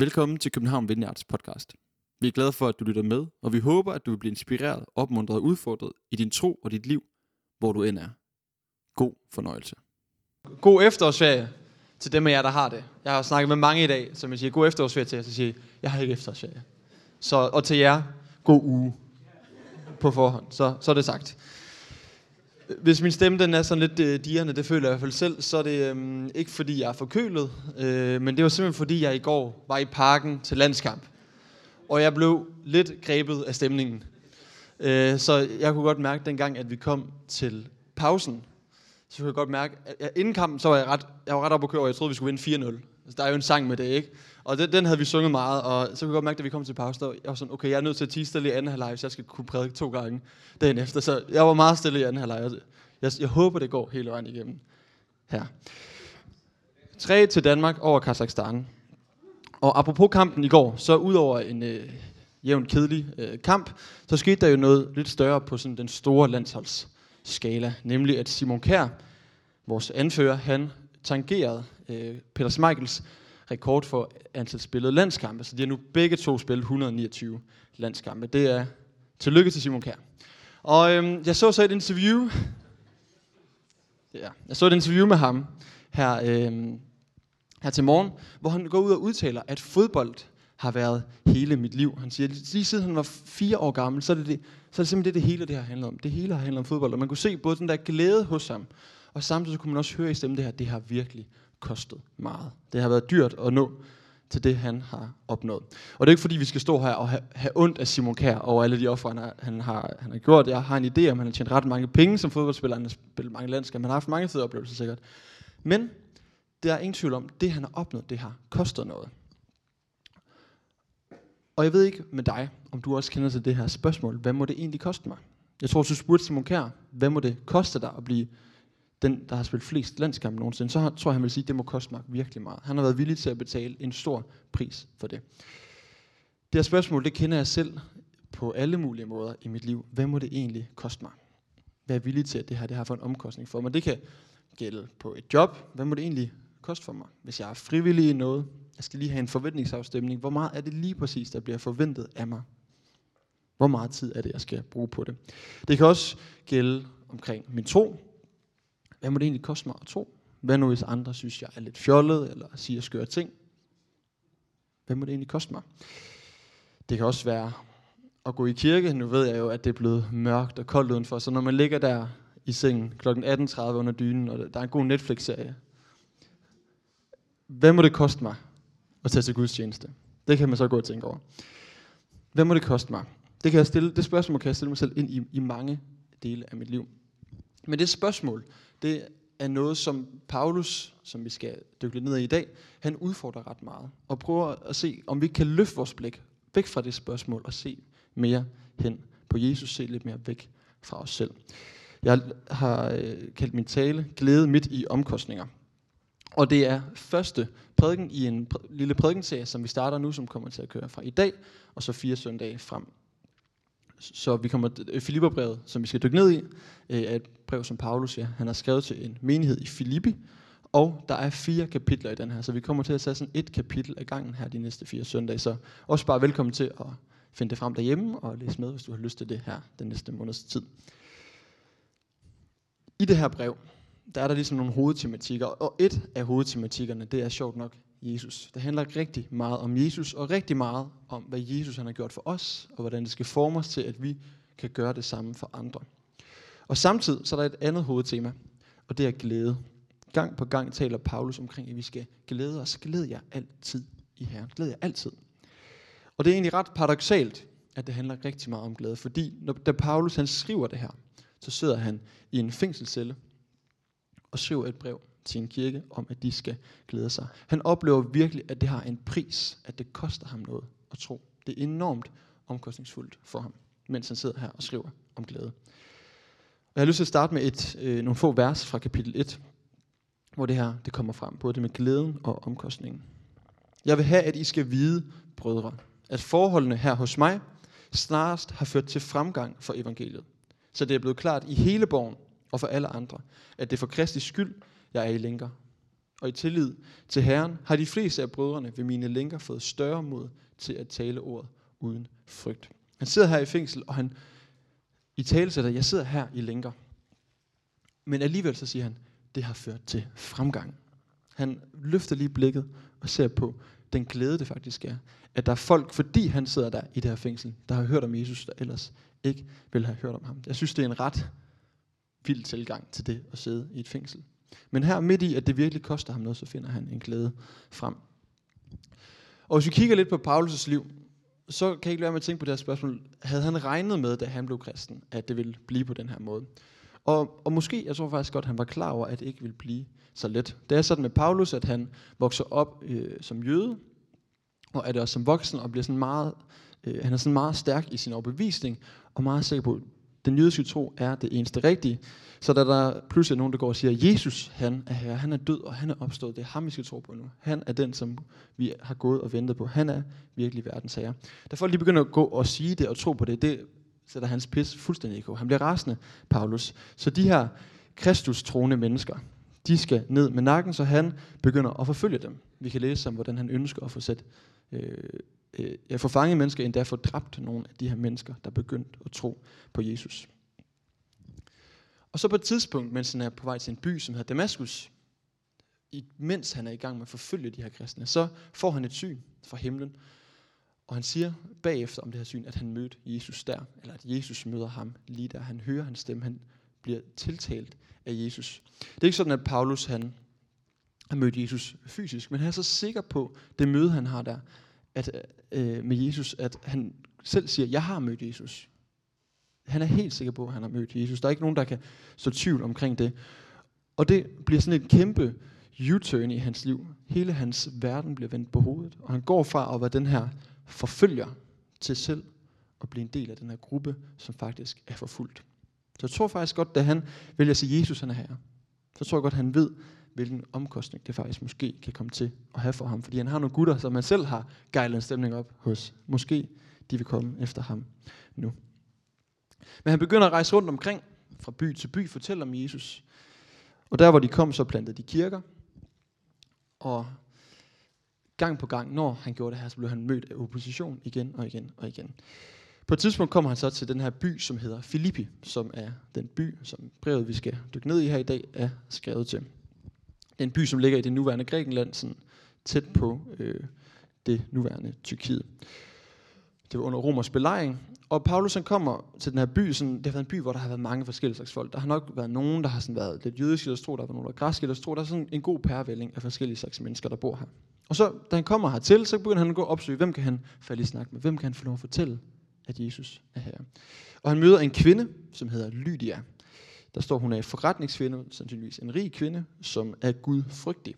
Velkommen til København Vineyards podcast. Vi er glade for, at du lytter med, og vi håber, at du vil blive inspireret, opmuntret og udfordret i din tro og dit liv, hvor du end er. God fornøjelse. God efterårsferie til dem af jer, der har det. Jeg har snakket med mange i dag, som jeg siger, god efterårsferie til jer, så siger jeg, jeg har ikke efterårsferie. Så, og til jer, god uge på forhånd. Så, så er det sagt. Hvis min stemme den er sådan lidt øh, dierne, det føler jeg i hvert fald selv, så er det øh, ikke fordi jeg er forkølet, øh, men det var simpelthen fordi jeg i går var i parken til landskamp. Og jeg blev lidt grebet af stemningen. Øh, så jeg kunne godt mærke dengang, at vi kom til pausen, så kunne jeg godt mærke, at jeg, inden kampen, så var jeg ret, jeg var ret oppe at køre, og jeg troede, vi skulle vinde 4-0. Altså, der er jo en sang med det, ikke? Og den, den havde vi sunget meget, og så kunne jeg godt mærke, at vi kom til pause, der jeg var sådan, okay, jeg er nødt til at tige stille i anden halvleg, hvis jeg skal kunne prædike to gange dagen efter. Så jeg var meget stille i anden halvleg. Jeg, jeg, jeg håber, det går hele vejen igennem her. 3 til Danmark over Kazakhstan. Og apropos kampen i går, så udover en øh, jævn kedelig øh, kamp, så skete der jo noget lidt større på sådan den store landsholdsskala. Nemlig at Simon Kær, vores anfører, han tangeret øh, Peter Schmeichels rekord for antal spillede landskampe. Så de har nu begge to spillet 129 landskampe. Det er tillykke til Simon Kær. Og øhm, jeg så så et interview. Ja, jeg så et interview med ham her, øhm, her til morgen, hvor han går ud og udtaler, at fodbold har været hele mit liv. Han siger, lige siden han var fire år gammel, så er det, det, så er det simpelthen det, det hele det har handlet om. Det hele har handlet om fodbold, og man kunne se både den der glæde hos ham, og samtidig så kunne man også høre i stemmen det her, det har virkelig kostet meget. Det har været dyrt at nå til det, han har opnået. Og det er ikke fordi, vi skal stå her og have, have ondt af Simon Kær over alle de offer, han har, han, har, han har gjort. Jeg har en idé om, han har tjent ret mange penge som fodboldspiller. Han har spillet mange landskaber. Han har haft mange fede oplevelser sikkert. Men der er ingen tvivl om, det han har opnået, det har kostet noget. Og jeg ved ikke med dig, om du også kender til det her spørgsmål. Hvad må det egentlig koste mig? Jeg tror, du spurgte Simon Kær, hvad må det koste dig at blive den, der har spillet flest landskampe nogensinde, så tror jeg, han vil sige, at det må koste mig virkelig meget. Han har været villig til at betale en stor pris for det. Det her spørgsmål, det kender jeg selv på alle mulige måder i mit liv. Hvad må det egentlig koste mig? Hvad er villig til, at det her det har for en omkostning for mig? Det kan gælde på et job. Hvad må det egentlig koste for mig? Hvis jeg er frivillig i noget, jeg skal lige have en forventningsafstemning. Hvor meget er det lige præcis, der bliver forventet af mig? Hvor meget tid er det, jeg skal bruge på det? Det kan også gælde omkring min tro. Hvad må det egentlig koste mig at tro? Hvad nu hvis andre synes, jeg er lidt fjollet, eller siger skøre ting? Hvad må det egentlig koste mig? Det kan også være at gå i kirke. Nu ved jeg jo, at det er blevet mørkt og koldt udenfor, så når man ligger der i sengen kl. 18.30 under dynen, og der er en god Netflix-serie, hvad må det koste mig at tage til Guds tjeneste? Det kan man så gå og tænke over. Hvad må det koste mig? Det, kan jeg stille, det spørgsmål kan jeg stille mig selv ind i, i mange dele af mit liv. Men det spørgsmål, det er noget, som Paulus, som vi skal dykke lidt ned i i dag, han udfordrer ret meget. Og prøver at se, om vi kan løfte vores blik væk fra det spørgsmål og se mere hen på Jesus, se lidt mere væk fra os selv. Jeg har øh, kaldt min tale Glæde midt i omkostninger. Og det er første prædiken i en pr- lille prædikenserie, som vi starter nu, som kommer til at køre fra i dag, og så fire søndage frem så vi kommer øh, Filipperbrevet, som vi skal dykke ned i, øh, er et brev, som Paulus ja, han har skrevet til en menighed i Filippi. Og der er fire kapitler i den her, så vi kommer til at tage sådan et kapitel af gangen her de næste fire søndage. Så også bare velkommen til at finde det frem derhjemme og læse med, hvis du har lyst til det her den næste måneds tid. I det her brev, der er der ligesom nogle hovedtematikker, og et af hovedtematikkerne, det er sjovt nok Jesus. Det handler rigtig meget om Jesus, og rigtig meget om, hvad Jesus han har gjort for os, og hvordan det skal forme os til, at vi kan gøre det samme for andre. Og samtidig så er der et andet hovedtema, og det er glæde. Gang på gang taler Paulus omkring, at vi skal glæde os. Glæd jer altid i Herren. Glæd jer altid. Og det er egentlig ret paradoxalt, at det handler rigtig meget om glæde, fordi når, da Paulus han skriver det her, så sidder han i en fængselscelle og skriver et brev til en kirke om, at de skal glæde sig. Han oplever virkelig, at det har en pris, at det koster ham noget at tro. Det er enormt omkostningsfuldt for ham, mens han sidder her og skriver om glæde. Og jeg har lyst til at starte med et, øh, nogle få vers fra kapitel 1, hvor det her det kommer frem, både det med glæden og omkostningen. Jeg vil have, at I skal vide, brødre, at forholdene her hos mig snarest har ført til fremgang for evangeliet. Så det er blevet klart i hele borgen og for alle andre, at det for Kristi skyld, jeg er i lænker. Og i tillid til Herren har de fleste af brødrene ved mine lænker fået større mod til at tale ordet uden frygt. Han sidder her i fængsel, og han i tale sætter, jeg sidder her i lænker. Men alligevel så siger han, det har ført til fremgang. Han løfter lige blikket og ser på den glæde, det faktisk er. At der er folk, fordi han sidder der i det her fængsel, der har hørt om Jesus, der ellers ikke ville have hørt om ham. Jeg synes, det er en ret vild tilgang til det at sidde i et fængsel. Men her midt i, at det virkelig koster ham noget, så finder han en glæde frem. Og hvis vi kigger lidt på Paulus' liv, så kan jeg ikke lade med at tænke på det her spørgsmål. Havde han regnet med, da han blev kristen, at det ville blive på den her måde? Og, og måske, jeg tror faktisk godt, han var klar over, at det ikke ville blive så let. Det er sådan med Paulus, at han vokser op øh, som jøde, og er det også som voksen, og bliver sådan meget, øh, han er sådan meget stærk i sin overbevisning, og meget sikker på, den jødiske tro er det eneste rigtige. Så da der pludselig er nogen, der går og siger, Jesus, han er her, han er død, og han er opstået, det er ham, vi skal tro på nu. Han er den, som vi har gået og ventet på. Han er virkelig verdens herre. Da folk lige begynder at gå og sige det og tro på det, det sætter hans pis fuldstændig i Han bliver rasende, Paulus. Så de her kristus-troende mennesker, de skal ned med nakken, så han begynder at forfølge dem. Vi kan læse om, hvordan han ønsker at få sat øh, øh, ja, få fanget mennesker, endda få dræbt nogle af de her mennesker, der begyndte at tro på Jesus. Og så på et tidspunkt, mens han er på vej til en by, som hedder Damaskus, mens han er i gang med at forfølge de her kristne, så får han et syn fra himlen, og han siger bagefter om det her syn, at han mødte Jesus der, eller at Jesus møder ham lige der. Han hører hans stemme, han bliver tiltalt af Jesus. Det er ikke sådan, at Paulus han har mødt Jesus fysisk, men han er så sikker på det møde, han har der at, øh, med Jesus, at han selv siger, jeg har mødt Jesus. Han er helt sikker på, at han har mødt Jesus. Der er ikke nogen, der kan stå tvivl omkring det. Og det bliver sådan et kæmpe U-turn i hans liv. Hele hans verden bliver vendt på hovedet. Og han går fra at være den her forfølger til selv at blive en del af den her gruppe, som faktisk er forfulgt. Så jeg tror faktisk godt, da han vælger at sige, Jesus han er herre, så tror jeg godt, han ved, hvilken omkostning det faktisk måske kan komme til at have for ham. Fordi han har nogle gutter, som han selv har gejlet en stemning op hos. Måske de vil komme efter ham nu. Men han begynder at rejse rundt omkring, fra by til by, fortæller om Jesus. Og der hvor de kom, så plantede de kirker. Og gang på gang, når han gjorde det her, så blev han mødt af opposition igen og igen og igen. På et tidspunkt kommer han så til den her by, som hedder Filippi, som er den by, som brevet, vi skal dykke ned i her i dag, er skrevet til den en by, som ligger i det nuværende Grækenland, sådan tæt på øh, det nuværende Tyrkiet. Det var under Romers belejring, og Paulus han kommer til den her by, sådan, det har været en by, hvor der har været mange forskellige slags folk. Der har nok været nogen, der har sådan været lidt jødisk eller tro, der har været nogen, der er eller tro. Der er sådan en god pærevælling af forskellige slags mennesker, der bor her. Og så, da han kommer hertil, så begynder han at gå og opsøge, hvem kan han falde i snak med? Hvem kan han få lov at fortælle, at Jesus er her? Og han møder en kvinde, som hedder Lydia. Der står, hun er en forretningskvinde, sandsynligvis en rig kvinde, som er Gud frygtig.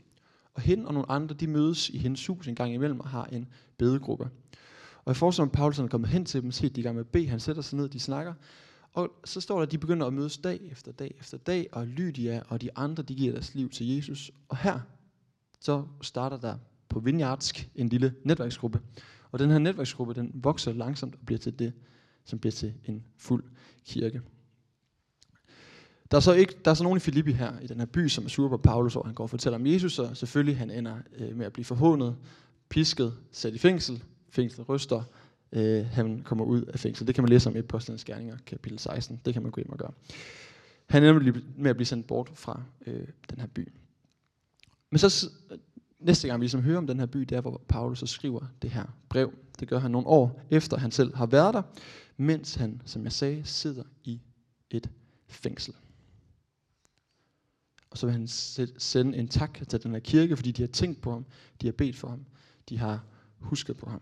Og hende og nogle andre, de mødes i hendes hus en gang imellem og har en bedegruppe. Og jeg forestiller mig, at Paulus er kommet hen til dem, set de er i gang med at bede, han sætter sig ned, de snakker. Og så står der, at de begynder at mødes dag efter dag efter dag, og Lydia og de andre, de giver deres liv til Jesus. Og her, så starter der på Vineyardsk en lille netværksgruppe. Og den her netværksgruppe, den vokser langsomt og bliver til det, som bliver til en fuld kirke. Der er, så ikke, der er så nogen i Filippi her, i den her by, som er sur på Paulus, og han går og fortæller om Jesus, og selvfølgelig han ender øh, med at blive forhånet, pisket, sat i fængsel, fængslet ryster, øh, han kommer ud af fængsel. Det kan man læse om i Apostlenes Gerninger, kapitel 16. Det kan man gå ind og gøre. Han ender med at blive sendt bort fra øh, den her by. Men så næste gang vi ligesom hører om den her by, det er, hvor Paulus så skriver det her brev. Det gør han nogle år efter, han selv har været der, mens han, som jeg sagde, sidder i et fængsel. Og så vil han sende en tak til den her kirke, fordi de har tænkt på ham, de har bedt for ham, de har husket på ham.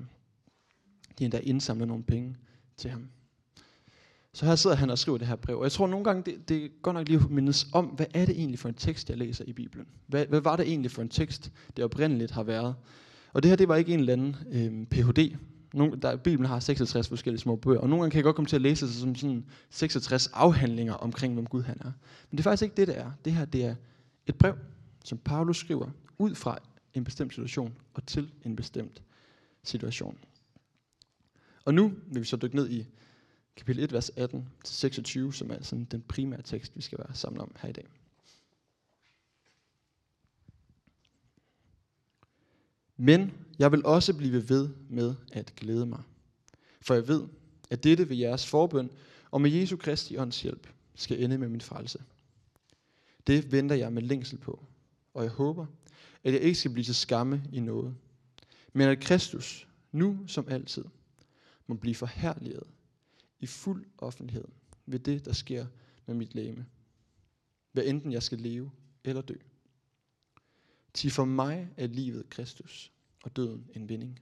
De har endda indsamlet nogle penge til ham. Så her sidder han og skriver det her brev. Og jeg tror nogle gange, det, det er godt nok lige at mindes om, hvad er det egentlig for en tekst, jeg læser i Bibelen? Hvad, hvad var det egentlig for en tekst, det oprindeligt har været? Og det her, det var ikke en eller anden øh, Ph.D. Nogle, der, Bibelen har 66 forskellige små bøger, og nogle gange kan jeg godt komme til at læse det som sådan 66 afhandlinger omkring, hvem Gud han er. Men det er faktisk ikke det, det er. Det her, det er et brev, som Paulus skriver ud fra en bestemt situation og til en bestemt situation. Og nu vil vi så dykke ned i kapitel 1, vers 18-26, som er sådan den primære tekst, vi skal være sammen om her i dag. Men jeg vil også blive ved med at glæde mig. For jeg ved, at dette ved jeres forbøn og med Jesu Kristi ånds hjælp skal ende med min frelse. Det venter jeg med længsel på, og jeg håber, at jeg ikke skal blive til skamme i noget, men at Kristus, nu som altid, må blive forherliget i fuld offentlighed ved det, der sker med mit læme. Hvad enten jeg skal leve eller dø. Til for mig er livet Kristus, og døden en vinding.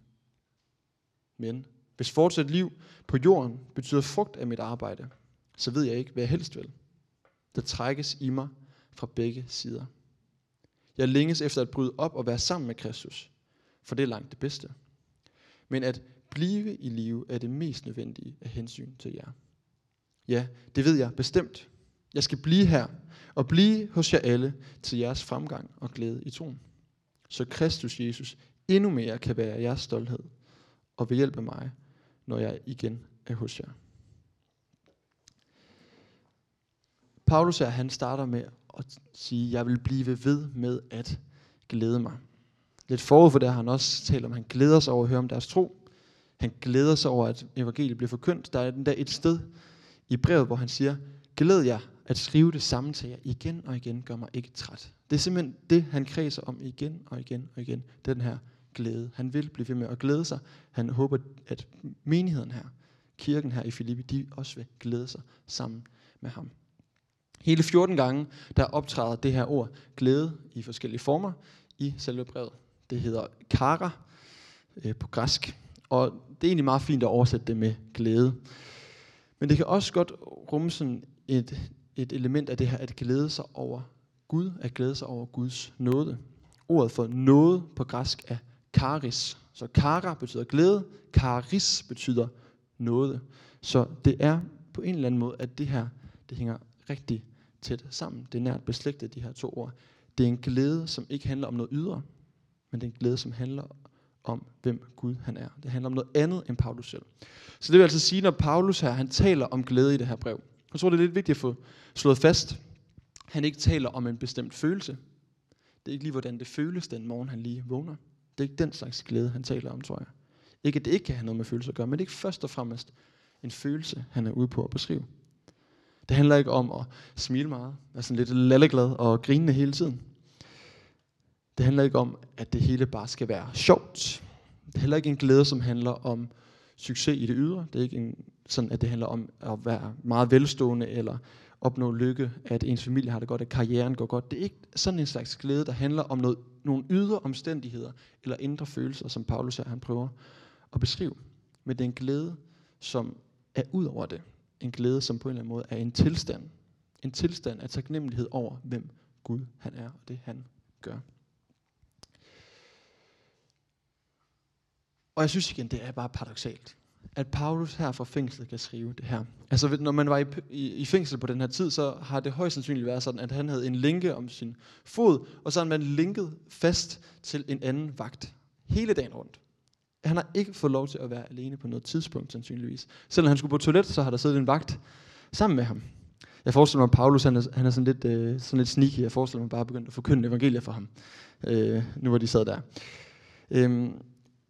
Men hvis fortsat liv på jorden betyder frugt af mit arbejde, så ved jeg ikke, hvad jeg helst vil. Der trækkes i mig fra begge sider. Jeg længes efter at bryde op og være sammen med Kristus, for det er langt det bedste. Men at blive i live er det mest nødvendige af hensyn til jer. Ja, det ved jeg bestemt. Jeg skal blive her og blive hos jer alle til jeres fremgang og glæde i troen. Så Kristus Jesus endnu mere kan være jeres stolthed og vil hjælpe mig, når jeg igen er hos jer. Paulus her, han starter med at sige, jeg vil blive ved med at glæde mig. Lidt forud for det har han også talt om, han glæder sig over at høre om deres tro. Han glæder sig over, at evangeliet bliver forkyndt. Der er den der et sted i brevet, hvor han siger, glæd jer at skrive det samme til jer igen og igen, gør mig ikke træt. Det er simpelthen det, han kredser om igen og igen og igen. Den her glæde. Han vil blive ved med at glæde sig. Han håber, at menigheden her, kirken her i Filippi, de også vil glæde sig sammen med ham. Hele 14 gange, der optræder det her ord glæde i forskellige former i selve brevet. Det hedder kara øh, på græsk, og det er egentlig meget fint at oversætte det med glæde. Men det kan også godt rumme sådan et, et element af det her, at glæde sig over Gud, at glæde sig over Guds nåde. Ordet for nåde på græsk er karis. Så kara betyder glæde, karis betyder nåde. Så det er på en eller anden måde, at det her, det hænger rigtig tæt sammen. Det er nært beslægtet, de her to ord. Det er en glæde, som ikke handler om noget ydre, men det er en glæde, som handler om, hvem Gud han er. Det handler om noget andet end Paulus selv. Så det vil altså sige, når Paulus her, han taler om glæde i det her brev. Jeg tror, det er lidt vigtigt at få slået fast. Han ikke taler om en bestemt følelse. Det er ikke lige, hvordan det føles den morgen, han lige vågner. Det er ikke den slags glæde, han taler om, tror jeg. Ikke, at det ikke kan have noget med følelser at gøre, men det er ikke først og fremmest en følelse, han er ude på at beskrive. Det handler ikke om at smile meget, være sådan lidt lalleglad og grinende hele tiden. Det handler ikke om, at det hele bare skal være sjovt. Det er heller ikke en glæde, som handler om succes i det ydre. Det er ikke en, sådan, at det handler om at være meget velstående eller opnå lykke, at ens familie har det godt, at karrieren går godt. Det er ikke sådan en slags glæde, der handler om noget, nogle ydre omstændigheder eller indre følelser, som Paulus her han prøver at beskrive. Men det er en glæde, som er ud over det. En glæde, som på en eller anden måde er en tilstand. En tilstand af taknemmelighed over, hvem Gud han er, og det han gør. Og jeg synes igen, det er bare paradoxalt, at Paulus her fra fængslet kan skrive det her. Altså når man var i, i, i fængsel på den her tid, så har det højst sandsynligt været sådan, at han havde en linke om sin fod, og så har man linket fast til en anden vagt hele dagen rundt. Han har ikke fået lov til at være alene på noget tidspunkt, sandsynligvis. Selvom han skulle på toilet, så har der siddet en vagt sammen med ham. Jeg forestiller mig, at Paulus han er, han er sådan, lidt, øh, sådan lidt sneaky. Jeg forestiller mig bare begyndt at forkynde evangeliet for ham, øh, nu hvor de sad der. Øhm,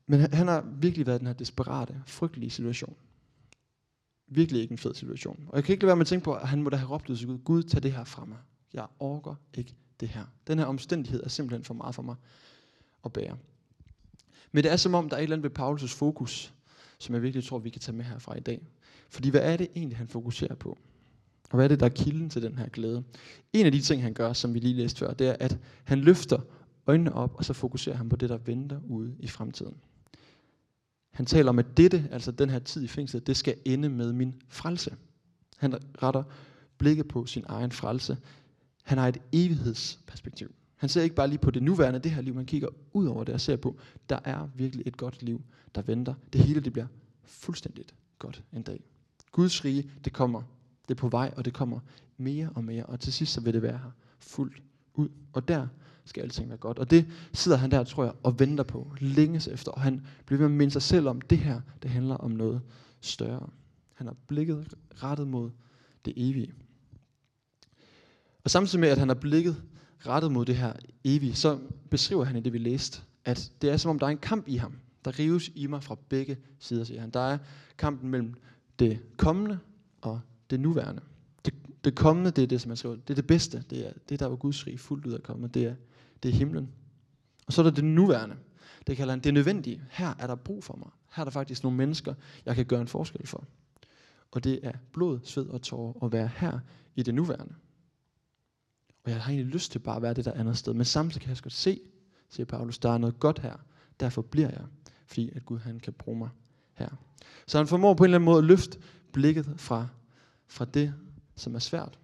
men han har virkelig været i den her desperate, frygtelige situation. Virkelig ikke en fed situation. Og jeg kan ikke lade være med at tænke på, at han må da have råbt ud til Gud, Gud, tag det her fra mig. Jeg orker ikke det her. Den her omstændighed er simpelthen for meget for mig at bære. Men det er som om, der er et eller andet ved Paulus' fokus, som jeg virkelig tror, vi kan tage med herfra i dag. Fordi hvad er det egentlig, han fokuserer på? Og hvad er det, der er kilden til den her glæde? En af de ting, han gør, som vi lige læste før, det er, at han løfter øjnene op, og så fokuserer han på det, der venter ude i fremtiden. Han taler om, at dette, altså den her tid i fængslet, det skal ende med min frelse. Han retter blikket på sin egen frelse. Han har et evighedsperspektiv. Han ser ikke bare lige på det nuværende, det her liv, man kigger ud over det og ser på, der er virkelig et godt liv, der venter. Det hele, det bliver fuldstændigt godt en dag. Guds rige, det kommer. Det er på vej, og det kommer mere og mere. Og til sidst, så vil det være her fuldt ud. Og der skal alting være godt. Og det sidder han der, tror jeg, og venter på, længes efter. Og han bliver ved med at minde sig selv om, det her, det handler om noget større. Han har blikket rettet mod det evige. Og samtidig med, at han har blikket rettet mod det her evige, så beskriver han i det, vi læste, at det er som om, der er en kamp i ham. Der rives i mig fra begge sider, siger han. Der er kampen mellem det kommende og det nuværende. Det, det kommende, det er det, som man skriver. Det er det bedste. Det er det, der var Guds rig fuldt ud at komme. Det er, det er himlen. Og så er der det nuværende. Det kalder han det nødvendige. Her er der brug for mig. Her er der faktisk nogle mennesker, jeg kan gøre en forskel for. Og det er blod, sved og tårer at være her i det nuværende. Og jeg har egentlig lyst til bare at være det der andet sted. Men samtidig kan jeg godt se, siger Paulus, der er noget godt her. Derfor bliver jeg. Fordi at Gud han kan bruge mig her. Så han formår på en eller anden måde at løfte blikket fra, fra det, som er svært.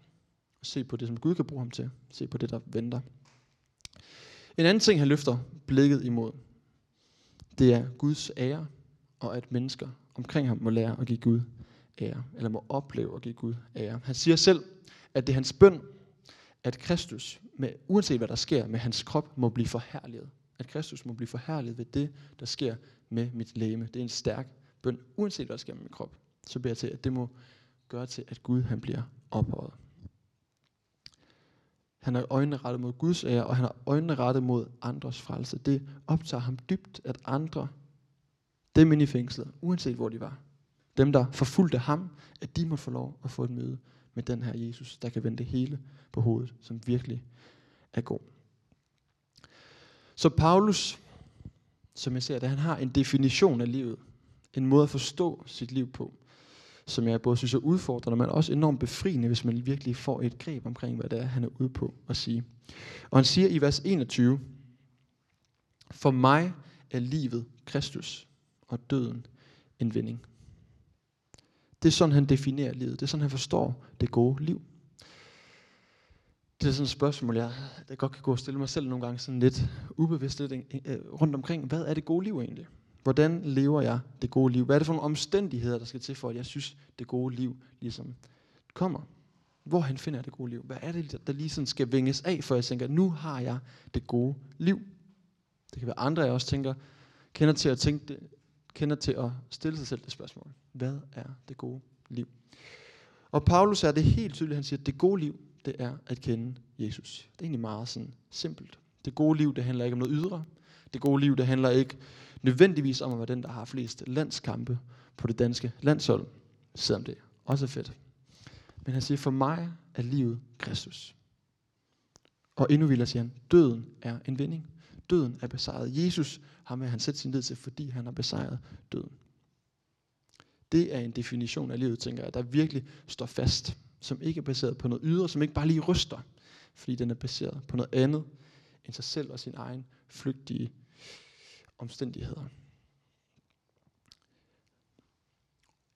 Og se på det, som Gud kan bruge ham til. Se på det, der venter. En anden ting, han løfter blikket imod, det er Guds ære, og at mennesker omkring ham må lære at give Gud ære, eller må opleve at give Gud ære. Han siger selv, at det er hans bøn, at Kristus, med, uanset hvad der sker med hans krop, må blive forherliget. At Kristus må blive forherliget ved det, der sker med mit læme. Det er en stærk bøn, uanset hvad der sker med min krop. Så beder jeg til, at det må gøre til, at Gud han bliver ophøjet. Han har øjnene rettet mod Guds ære, og han har øjnene rettet mod andres frelse. Det optager ham dybt, at andre, dem inde i fængslet, uanset hvor de var, dem der forfulgte ham, at de må få lov at få et møde med den her Jesus, der kan vende det hele på hovedet, som virkelig er god. Så Paulus, som jeg ser det, han har en definition af livet, en måde at forstå sit liv på, som jeg både synes er udfordrende, men også enormt befriende, hvis man virkelig får et greb omkring, hvad det er, han er ude på at sige. Og han siger i vers 21, For mig er livet Kristus, og døden en vending. Det er sådan, han definerer livet. Det er sådan, han forstår det gode liv. Det er sådan et spørgsmål, jeg, jeg godt kan gå og stille mig selv nogle gange sådan lidt ubevidst lidt, øh, rundt omkring. Hvad er det gode liv egentlig? Hvordan lever jeg det gode liv? Hvad er det for nogle omstændigheder, der skal til for, at jeg synes, det gode liv ligesom kommer? Hvor han finder jeg det gode liv? Hvad er det, der lige sådan skal vinges af, for jeg tænker, nu har jeg det gode liv? Det kan være andre, jeg også tænker, kender til at tænke det, kender til at stille sig selv det spørgsmål. Hvad er det gode liv? Og Paulus er det helt tydeligt, han siger, at det gode liv, det er at kende Jesus. Det er egentlig meget sådan simpelt. Det gode liv, det handler ikke om noget ydre. Det gode liv, det handler ikke nødvendigvis om at være den, der har flest landskampe på det danske landshold, selvom det også er fedt. Men han siger, for mig er livet Kristus. Og endnu vildere siger han, døden er en vinding. Døden er besejret. Jesus har med, han sætter sin lid til, fordi han har besejret døden. Det er en definition af livet, tænker jeg, der virkelig står fast, som ikke er baseret på noget ydre, som ikke bare lige ryster, fordi den er baseret på noget andet end sig selv og sin egen flygtige omstændigheder.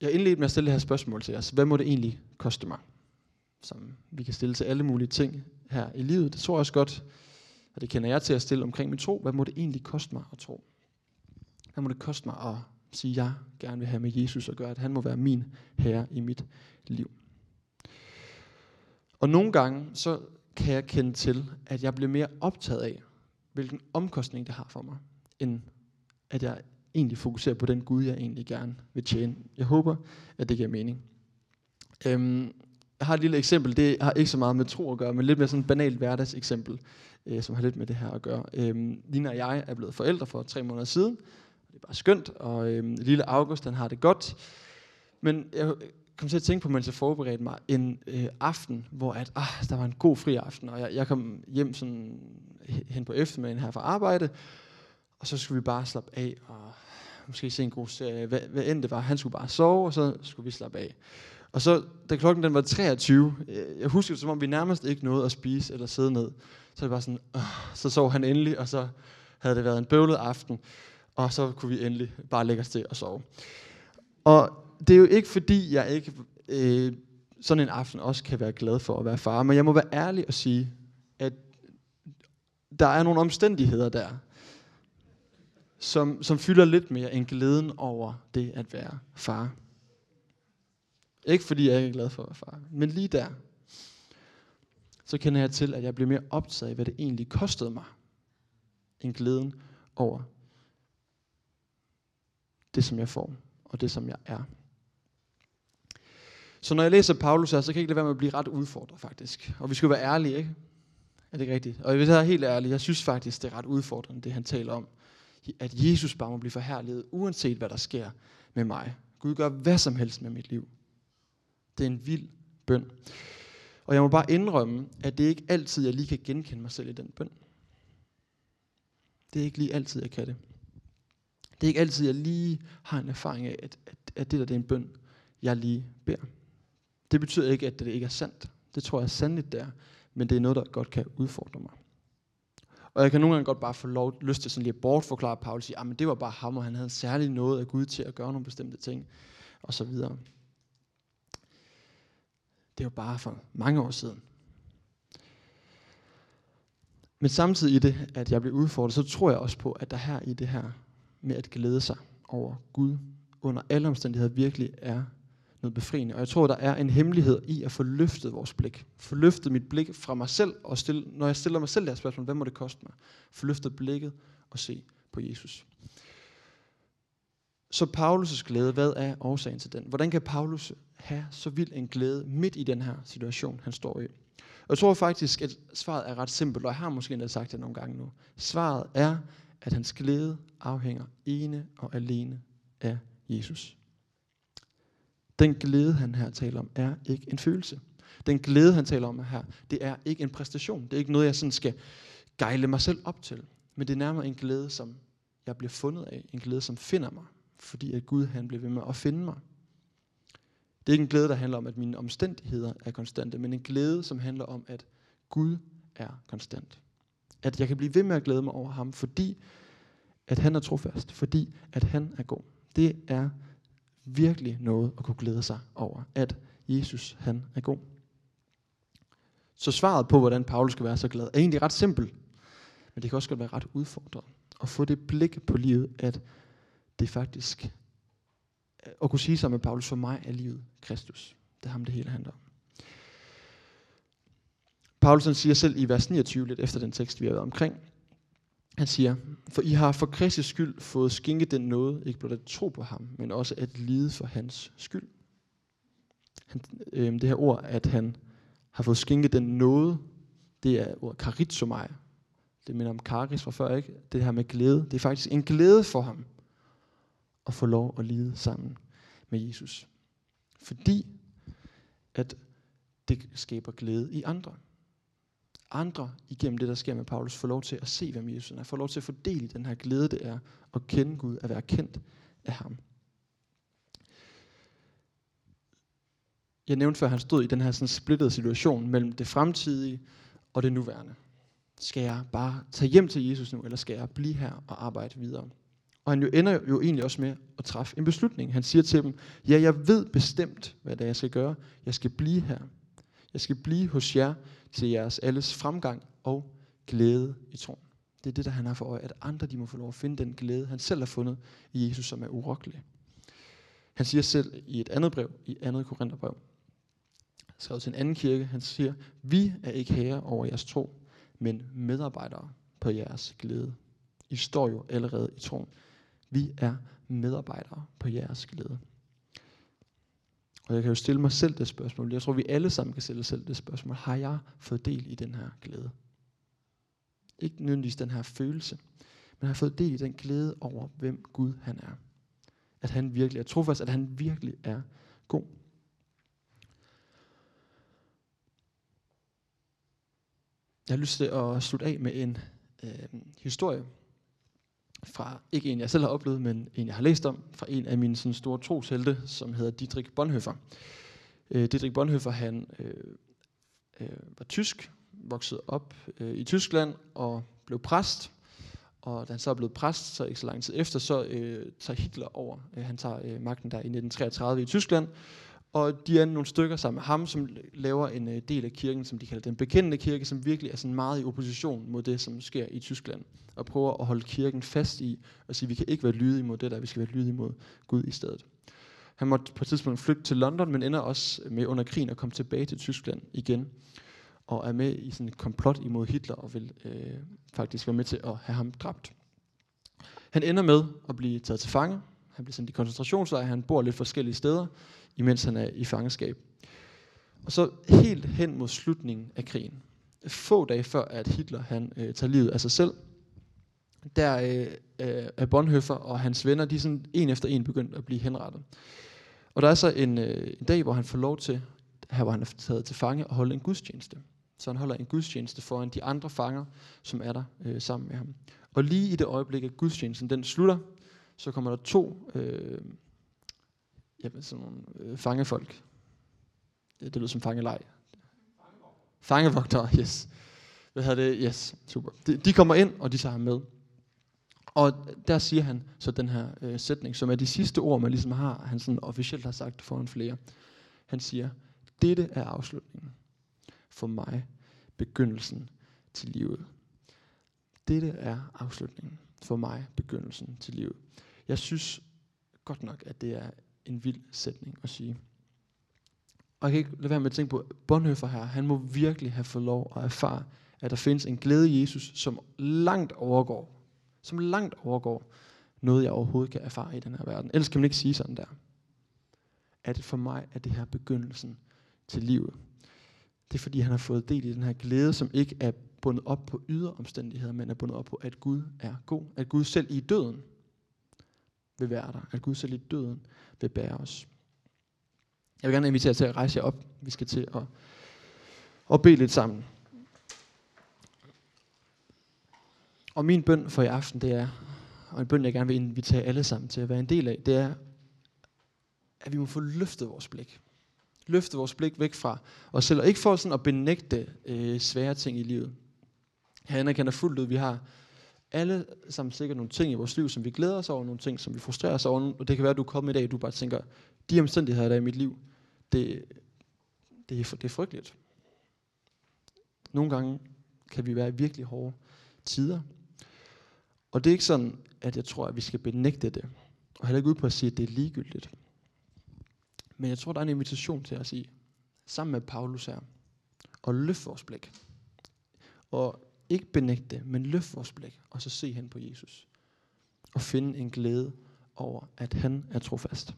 Jeg indledte med at stille det her spørgsmål til os. Hvad må det egentlig koste mig? Som vi kan stille til alle mulige ting her i livet. Det tror jeg også godt, og det kender jeg til at stille omkring min tro. Hvad må det egentlig koste mig at tro? Hvad må det koste mig at sige, at jeg gerne vil have med Jesus at gøre, at han må være min herre i mit liv? Og nogle gange, så kan jeg kende til, at jeg bliver mere optaget af, hvilken omkostning det har for mig, end at jeg egentlig fokuserer på den Gud, jeg egentlig gerne vil tjene. Jeg håber, at det giver mening. Øhm, jeg har et lille eksempel, det har ikke så meget med tro at gøre, men lidt mere sådan et banalt hverdagseksempel, øh, som har lidt med det her at gøre. Øhm, Lina og jeg er blevet forældre for tre måneder siden. Det er bare skønt, og øhm, lille August, han har det godt. Men jeg kom til at tænke på, mens jeg forberedte mig, en øh, aften, hvor at, ah, der var en god fri aften, og jeg, jeg kom hjem sådan hen på eftermiddagen her fra arbejde, og så skulle vi bare slappe af, og måske se en god serie. Hvad, hvad end det var, han skulle bare sove, og så skulle vi slappe af. Og så, da klokken den var 23, øh, jeg husker det som om, vi nærmest ikke nåede at spise eller sidde ned. Så det var sådan, øh, så sov han endelig, og så havde det været en bøvlet aften, og så kunne vi endelig bare lægge os til at sove. Og det er jo ikke fordi, jeg ikke øh, sådan en aften også kan være glad for at være far, men jeg må være ærlig og sige, at der er nogle omstændigheder der, som, som fylder lidt mere end glæden over det at være far. Ikke fordi jeg ikke er glad for at være far, men lige der, så kender jeg til, at jeg bliver mere optaget af, hvad det egentlig kostede mig, end glæden over det, som jeg får, og det, som jeg er. Så når jeg læser Paulus her, så kan jeg ikke lade være med at blive ret udfordret faktisk. Og vi skal være ærlige, ikke? Er det ikke rigtigt? Og hvis jeg er helt ærlig, jeg synes faktisk, det er ret udfordrende, det han taler om at Jesus bare må blive forherliget, uanset hvad der sker med mig. Gud gør hvad som helst med mit liv. Det er en vild bøn. Og jeg må bare indrømme, at det ikke altid, jeg lige kan genkende mig selv i den bøn. Det er ikke lige altid, jeg kan det. Det er ikke altid, jeg lige har en erfaring af, at, at, at det der det er en bøn, jeg lige beder. Det betyder ikke, at det ikke er sandt. Det tror jeg er sandligt der, men det er noget, der godt kan udfordre mig. Og jeg kan nogle gange godt bare få lov, lyst til sådan lige at bortforklare Paulus, sige, at ah, det var bare ham, og han havde særlig noget af Gud til at gøre nogle bestemte ting, og så videre. Det var bare for mange år siden. Men samtidig i det, at jeg blev udfordret, så tror jeg også på, at der her i det her med at glæde sig over Gud, under alle omstændigheder virkelig er noget befriende. Og jeg tror, der er en hemmelighed i at få løftet vores blik. Få løftet mit blik fra mig selv, og stille, når jeg stiller mig selv det her spørgsmål, hvad må det koste mig? Få løftet blikket og se på Jesus. Så Paulus' glæde, hvad er årsagen til den? Hvordan kan Paulus have så vild en glæde midt i den her situation, han står i? Og jeg tror faktisk, at svaret er ret simpelt, og jeg har måske endda sagt det nogle gange nu. Svaret er, at hans glæde afhænger ene og alene af Jesus. Den glæde, han her taler om, er ikke en følelse. Den glæde, han taler om her, det er ikke en præstation. Det er ikke noget, jeg sådan skal gejle mig selv op til. Men det er nærmere en glæde, som jeg bliver fundet af. En glæde, som finder mig. Fordi at Gud, han bliver ved med at finde mig. Det er ikke en glæde, der handler om, at mine omstændigheder er konstante, men en glæde, som handler om, at Gud er konstant. At jeg kan blive ved med at glæde mig over ham, fordi at han er trofast, fordi at han er god. Det er virkelig noget at kunne glæde sig over, at Jesus han er god. Så svaret på, hvordan Paulus skal være så glad, er egentlig ret simpelt. Men det kan også godt være ret udfordrende. At få det blik på livet, at det faktisk, at kunne sige sammen med Paulus, for mig er livet Kristus. Det er ham, det hele handler om. Paulus siger selv i vers 29, lidt efter den tekst, vi har været omkring, han siger, for I har for Kristi skyld fået skænket den noget, ikke blot at tro på ham, men også at lide for hans skyld. Han, øh, det her ord, at han har fået skænket den noget, det er ordet karizomai. Det minder om karis fra før, ikke? Det her med glæde. Det er faktisk en glæde for ham at få lov at lide sammen med Jesus. Fordi at det skaber glæde i andre andre igennem det, der sker med Paulus, får lov til at se, hvem Jesus er. Får lov til at fordele i den her glæde, det er at kende Gud, at være kendt af ham. Jeg nævnte før, at han stod i den her sådan splittede situation mellem det fremtidige og det nuværende. Skal jeg bare tage hjem til Jesus nu, eller skal jeg blive her og arbejde videre? Og han jo ender jo egentlig også med at træffe en beslutning. Han siger til dem, ja, jeg ved bestemt, hvad det er, jeg skal gøre. Jeg skal blive her. Jeg skal blive hos jer til jeres alles fremgang og glæde i troen. Det er det, der han har for øje, at andre de må få lov at finde den glæde, han selv har fundet i Jesus, som er urokkelig. Han siger selv i et andet brev, i andet Korintherbrev, skrevet til en anden kirke, han siger, vi er ikke herre over jeres tro, men medarbejdere på jeres glæde. I står jo allerede i troen. Vi er medarbejdere på jeres glæde. Og jeg kan jo stille mig selv det spørgsmål. Jeg tror, vi alle sammen kan stille os selv det spørgsmål. Har jeg fået del i den her glæde? Ikke nødvendigvis den her følelse, men har jeg fået del i den glæde over, hvem Gud han er. At han virkelig er trofast, at han virkelig er god. Jeg har lyst til at slutte af med en øh, historie, fra ikke en, jeg selv har oplevet, men en, jeg har læst om, fra en af mine sådan, store troshelte, som hedder Dietrich Bonhoeffer. Øh, Dietrich Bonhoeffer, han øh, øh, var tysk, voksede op øh, i Tyskland og blev præst. Og da han så er blevet præst, så ikke så lang tid efter, så øh, tager Hitler over. Øh, han tager øh, magten der i 1933 i Tyskland, og de er nogle stykker sammen med ham, som laver en øh, del af kirken, som de kalder den bekendende kirke, som virkelig er sådan meget i opposition mod det, som sker i Tyskland. Og prøver at holde kirken fast i, og sige, vi kan ikke være lydige mod det der, vi skal være lydige mod Gud i stedet. Han måtte på et tidspunkt flygte til London, men ender også med under krigen at komme tilbage til Tyskland igen. Og er med i sådan et komplot imod Hitler, og vil øh, faktisk være med til at have ham dræbt. Han ender med at blive taget til fange. Han bliver sendt i koncentrationslejr. Han bor lidt forskellige steder imens han er i fangenskab. Og så helt hen mod slutningen af krigen, få dage før at Hitler han øh, tager livet af sig selv, der øh, øh, er Bonhoeffer og hans venner, de er sådan en efter en begyndt at blive henrettet. Og der er så en, øh, en dag, hvor han får lov til, her hvor han er taget til fange, at holde en gudstjeneste. Så han holder en gudstjeneste foran de andre fanger, som er der øh, sammen med ham. Og lige i det øjeblik, at gudstjenesten den slutter, så kommer der to øh, jamen, sådan nogle, øh, fangefolk. Det, det lyder som fangelej. Fangevogtere, yes. Hvad hedder det? Yes, super. De, de kommer ind, og de tager ham med. Og der siger han så den her øh, sætning, som er de sidste ord, man ligesom har, han sådan officielt har sagt foran flere. Han siger, dette er afslutningen. For mig, begyndelsen til livet. Dette er afslutningen. For mig, begyndelsen til livet. Jeg synes godt nok, at det er en vild sætning at sige. Og jeg kan ikke lade være med at tænke på, Bonhoeffer her, han må virkelig have fået lov at erfare, at der findes en glæde i Jesus, som langt overgår, som langt overgår noget, jeg overhovedet kan erfare i den her verden. Ellers kan man ikke sige sådan der. At for mig er det her begyndelsen til livet. Det er fordi, han har fået del i den her glæde, som ikke er bundet op på ydre omstændigheder, men er bundet op på, at Gud er god. At Gud selv i døden vil være der. At Gud selv i døden vil bære os. Jeg vil gerne invitere jer til at rejse jer op. Vi skal til at, at bede lidt sammen. Og min bøn for i aften, det er, og en bøn, jeg gerne vil invitere alle sammen til at være en del af, det er, at vi må få løftet vores blik. Løfte vores blik væk fra os selv, og ikke for sådan at benægte øh, svære ting i livet. Jeg anerkender fuldt ud, at vi har alle sammen sikkert nogle ting i vores liv, som vi glæder os over, nogle ting, som vi frustrerer os over, og det kan være, at du er kommet i dag, og du bare tænker, de omstændigheder, der er i mit liv, det, det, er, det er frygteligt. Nogle gange kan vi være i virkelig hårde tider. Og det er ikke sådan, at jeg tror, at vi skal benægte det, og heller ikke ud på at sige, at det er ligegyldigt. Men jeg tror, der er en invitation til at sige, sammen med Paulus her, og løft vores blik. Og ikke benægte det, men løft vores blik, og så se hen på Jesus. Og finde en glæde over, at han er trofast.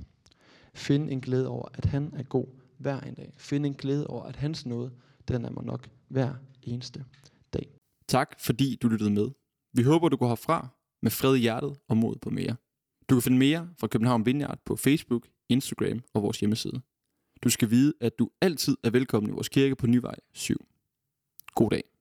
Finde en glæde over, at han er god hver en dag. Finde en glæde over, at hans nåde, den er mig nok hver eneste dag. Tak fordi du lyttede med. Vi håber, du går herfra med fred i hjertet og mod på mere. Du kan finde mere fra København Vineyard på Facebook, Instagram og vores hjemmeside. Du skal vide, at du altid er velkommen i vores kirke på Nyvej 7. God dag.